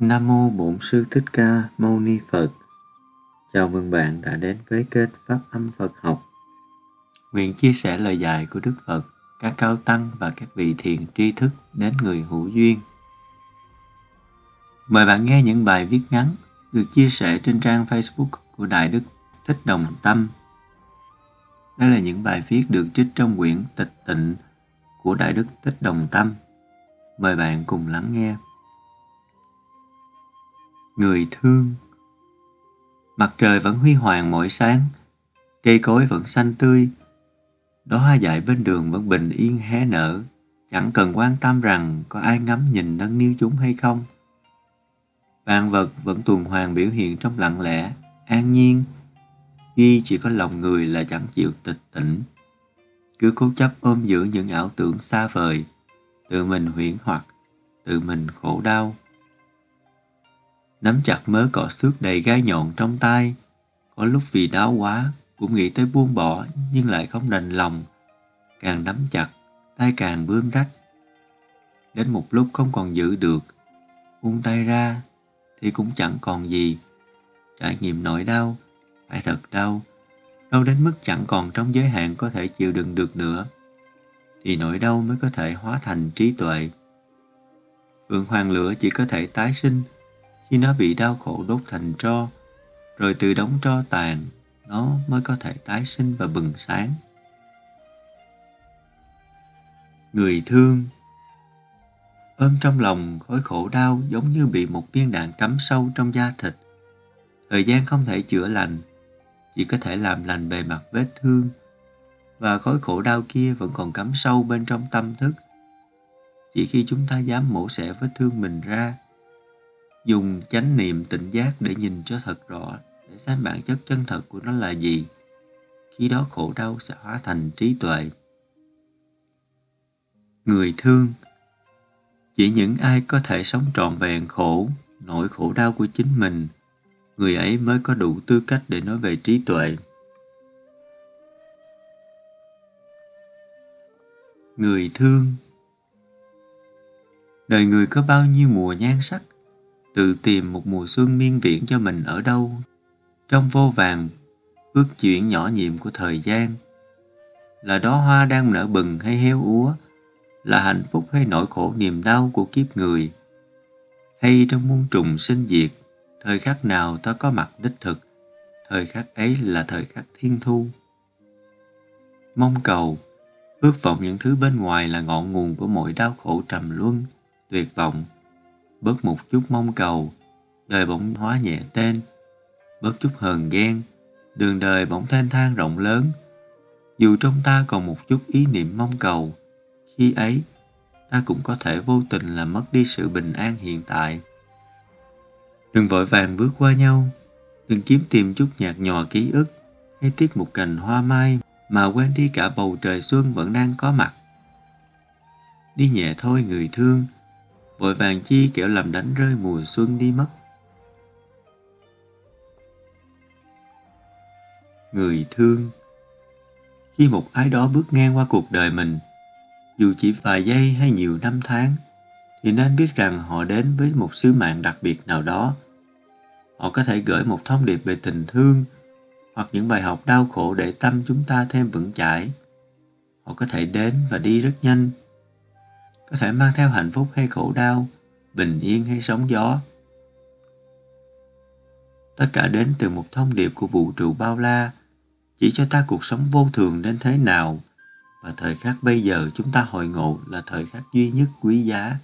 Nam mô Bổn Sư Thích Ca Mâu Ni Phật. Chào mừng bạn đã đến với kênh Pháp Âm Phật Học. Nguyện chia sẻ lời dạy của Đức Phật, các cao tăng và các vị thiền tri thức đến người hữu duyên. Mời bạn nghe những bài viết ngắn được chia sẻ trên trang Facebook của Đại Đức Thích Đồng Tâm. Đây là những bài viết được trích trong quyển Tịch Tịnh của Đại Đức Thích Đồng Tâm. Mời bạn cùng lắng nghe người thương. Mặt trời vẫn huy hoàng mỗi sáng, cây cối vẫn xanh tươi. Đóa hoa dại bên đường vẫn bình yên hé nở, chẳng cần quan tâm rằng có ai ngắm nhìn nâng niu chúng hay không. Vạn vật vẫn tuần hoàn biểu hiện trong lặng lẽ, an nhiên. Duy chỉ có lòng người là chẳng chịu tịch tỉnh. Cứ cố chấp ôm giữ những ảo tưởng xa vời, tự mình huyễn hoặc, tự mình khổ đau nắm chặt mớ cọ xước đầy gai nhọn trong tay. Có lúc vì đau quá, cũng nghĩ tới buông bỏ nhưng lại không đành lòng. Càng nắm chặt, tay càng bươm rách. Đến một lúc không còn giữ được, buông tay ra thì cũng chẳng còn gì. Trải nghiệm nỗi đau, phải thật đau, đau đến mức chẳng còn trong giới hạn có thể chịu đựng được nữa. Thì nỗi đau mới có thể hóa thành trí tuệ. Phượng hoàng lửa chỉ có thể tái sinh khi nó bị đau khổ đốt thành tro, rồi từ đống tro tàn, nó mới có thể tái sinh và bừng sáng. Người thương Ôm trong lòng khối khổ đau giống như bị một viên đạn cắm sâu trong da thịt. Thời gian không thể chữa lành, chỉ có thể làm lành bề mặt vết thương, và khối khổ đau kia vẫn còn cắm sâu bên trong tâm thức. Chỉ khi chúng ta dám mổ xẻ vết thương mình ra, dùng chánh niệm tỉnh giác để nhìn cho thật rõ, để xem bản chất chân thật của nó là gì. Khi đó khổ đau sẽ hóa thành trí tuệ. Người thương, chỉ những ai có thể sống trọn vẹn khổ, nỗi khổ đau của chính mình, người ấy mới có đủ tư cách để nói về trí tuệ. Người thương, đời người có bao nhiêu mùa nhan sắc? Tự tìm một mùa xuân miên viễn cho mình ở đâu. Trong vô vàng, ước chuyển nhỏ nhiệm của thời gian. Là đó hoa đang nở bừng hay héo úa, là hạnh phúc hay nỗi khổ niềm đau của kiếp người. Hay trong muôn trùng sinh diệt, thời khắc nào ta có mặt đích thực, thời khắc ấy là thời khắc thiên thu. Mong cầu, ước vọng những thứ bên ngoài là ngọn nguồn của mọi đau khổ trầm luân, tuyệt vọng bớt một chút mong cầu, đời bỗng hóa nhẹ tên, bớt chút hờn ghen, đường đời bỗng thanh thang rộng lớn. Dù trong ta còn một chút ý niệm mong cầu, khi ấy ta cũng có thể vô tình làm mất đi sự bình an hiện tại. Đừng vội vàng bước qua nhau, đừng kiếm tìm chút nhạt nhòa ký ức hay tiếc một cành hoa mai mà quên đi cả bầu trời xuân vẫn đang có mặt. Đi nhẹ thôi người thương, vội vàng chi kẻo làm đánh rơi mùa xuân đi mất. Người thương Khi một ai đó bước ngang qua cuộc đời mình, dù chỉ vài giây hay nhiều năm tháng, thì nên biết rằng họ đến với một sứ mạng đặc biệt nào đó. Họ có thể gửi một thông điệp về tình thương hoặc những bài học đau khổ để tâm chúng ta thêm vững chãi. Họ có thể đến và đi rất nhanh, có thể mang theo hạnh phúc hay khổ đau, bình yên hay sóng gió. Tất cả đến từ một thông điệp của vũ trụ bao la, chỉ cho ta cuộc sống vô thường đến thế nào và thời khắc bây giờ chúng ta hội ngộ là thời khắc duy nhất quý giá.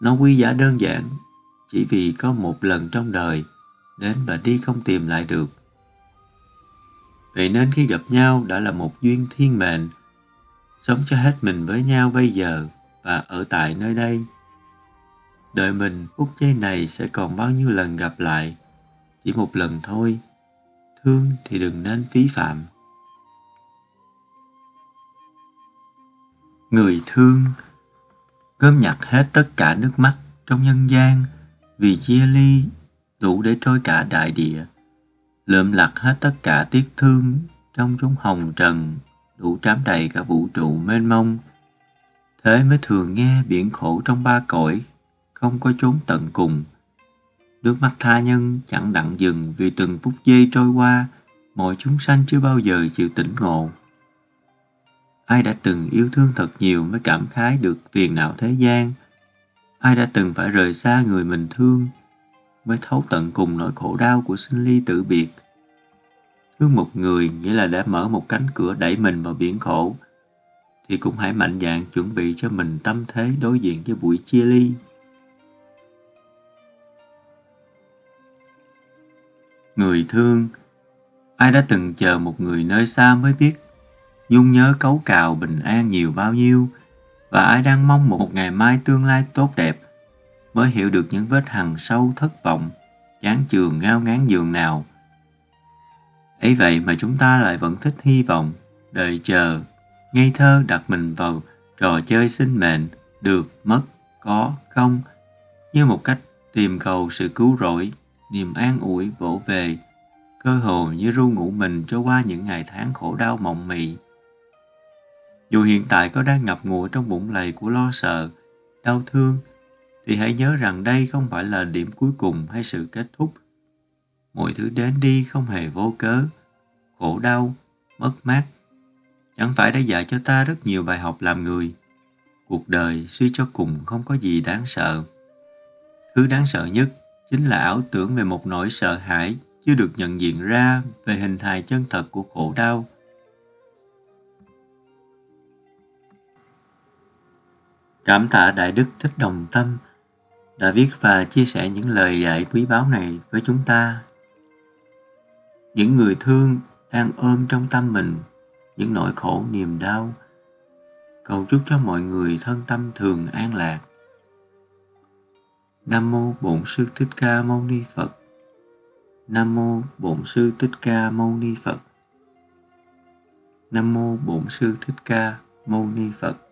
Nó quý giá đơn giản, chỉ vì có một lần trong đời đến và đi không tìm lại được. Vậy nên khi gặp nhau đã là một duyên thiên mệnh, sống cho hết mình với nhau bây giờ và ở tại nơi đây. Đợi mình phút giây này sẽ còn bao nhiêu lần gặp lại, chỉ một lần thôi. Thương thì đừng nên phí phạm. Người thương gom nhặt hết tất cả nước mắt trong nhân gian vì chia ly đủ để trôi cả đại địa lượm lặt hết tất cả tiếc thương trong chúng hồng trần đủ trám đầy cả vũ trụ mênh mông thế mới thường nghe biển khổ trong ba cõi, không có chốn tận cùng, Nước mắt tha nhân chẳng đặng dừng vì từng phút giây trôi qua, mọi chúng sanh chưa bao giờ chịu tỉnh ngộ. Ai đã từng yêu thương thật nhiều mới cảm khái được phiền não thế gian. Ai đã từng phải rời xa người mình thương mới thấu tận cùng nỗi khổ đau của sinh ly tử biệt. Thương một người nghĩa là đã mở một cánh cửa đẩy mình vào biển khổ, thì cũng hãy mạnh dạn chuẩn bị cho mình tâm thế đối diện với buổi chia ly. Người thương, Ai đã từng chờ một người nơi xa mới biết nhung nhớ cấu cào bình an nhiều bao nhiêu và ai đang mong một ngày mai tương lai tốt đẹp mới hiểu được những vết hằn sâu thất vọng, chán chường ngao ngán giường nào ấy vậy mà chúng ta lại vẫn thích hy vọng, đợi chờ ngây thơ đặt mình vào trò chơi sinh mệnh, được mất, có, không, như một cách tìm cầu sự cứu rỗi, niềm an ủi vỗ về, cơ hồ như ru ngủ mình cho qua những ngày tháng khổ đau mộng mị. Dù hiện tại có đang ngập ngụa trong bụng lầy của lo sợ, đau thương, thì hãy nhớ rằng đây không phải là điểm cuối cùng hay sự kết thúc. Mọi thứ đến đi không hề vô cớ, khổ đau, mất mát chẳng phải đã dạy cho ta rất nhiều bài học làm người. Cuộc đời suy cho cùng không có gì đáng sợ. Thứ đáng sợ nhất chính là ảo tưởng về một nỗi sợ hãi chưa được nhận diện ra về hình hài chân thật của khổ đau. Cảm tạ đại đức thích đồng tâm đã viết và chia sẻ những lời dạy quý báu này với chúng ta. Những người thương đang ôm trong tâm mình những nỗi khổ, niềm đau. Cầu chúc cho mọi người thân tâm thường an lạc. Nam mô bổn sư thích ca mâu ni phật. Nam mô bổn sư thích ca mâu ni phật. Nam mô bổn sư thích ca mâu ni phật.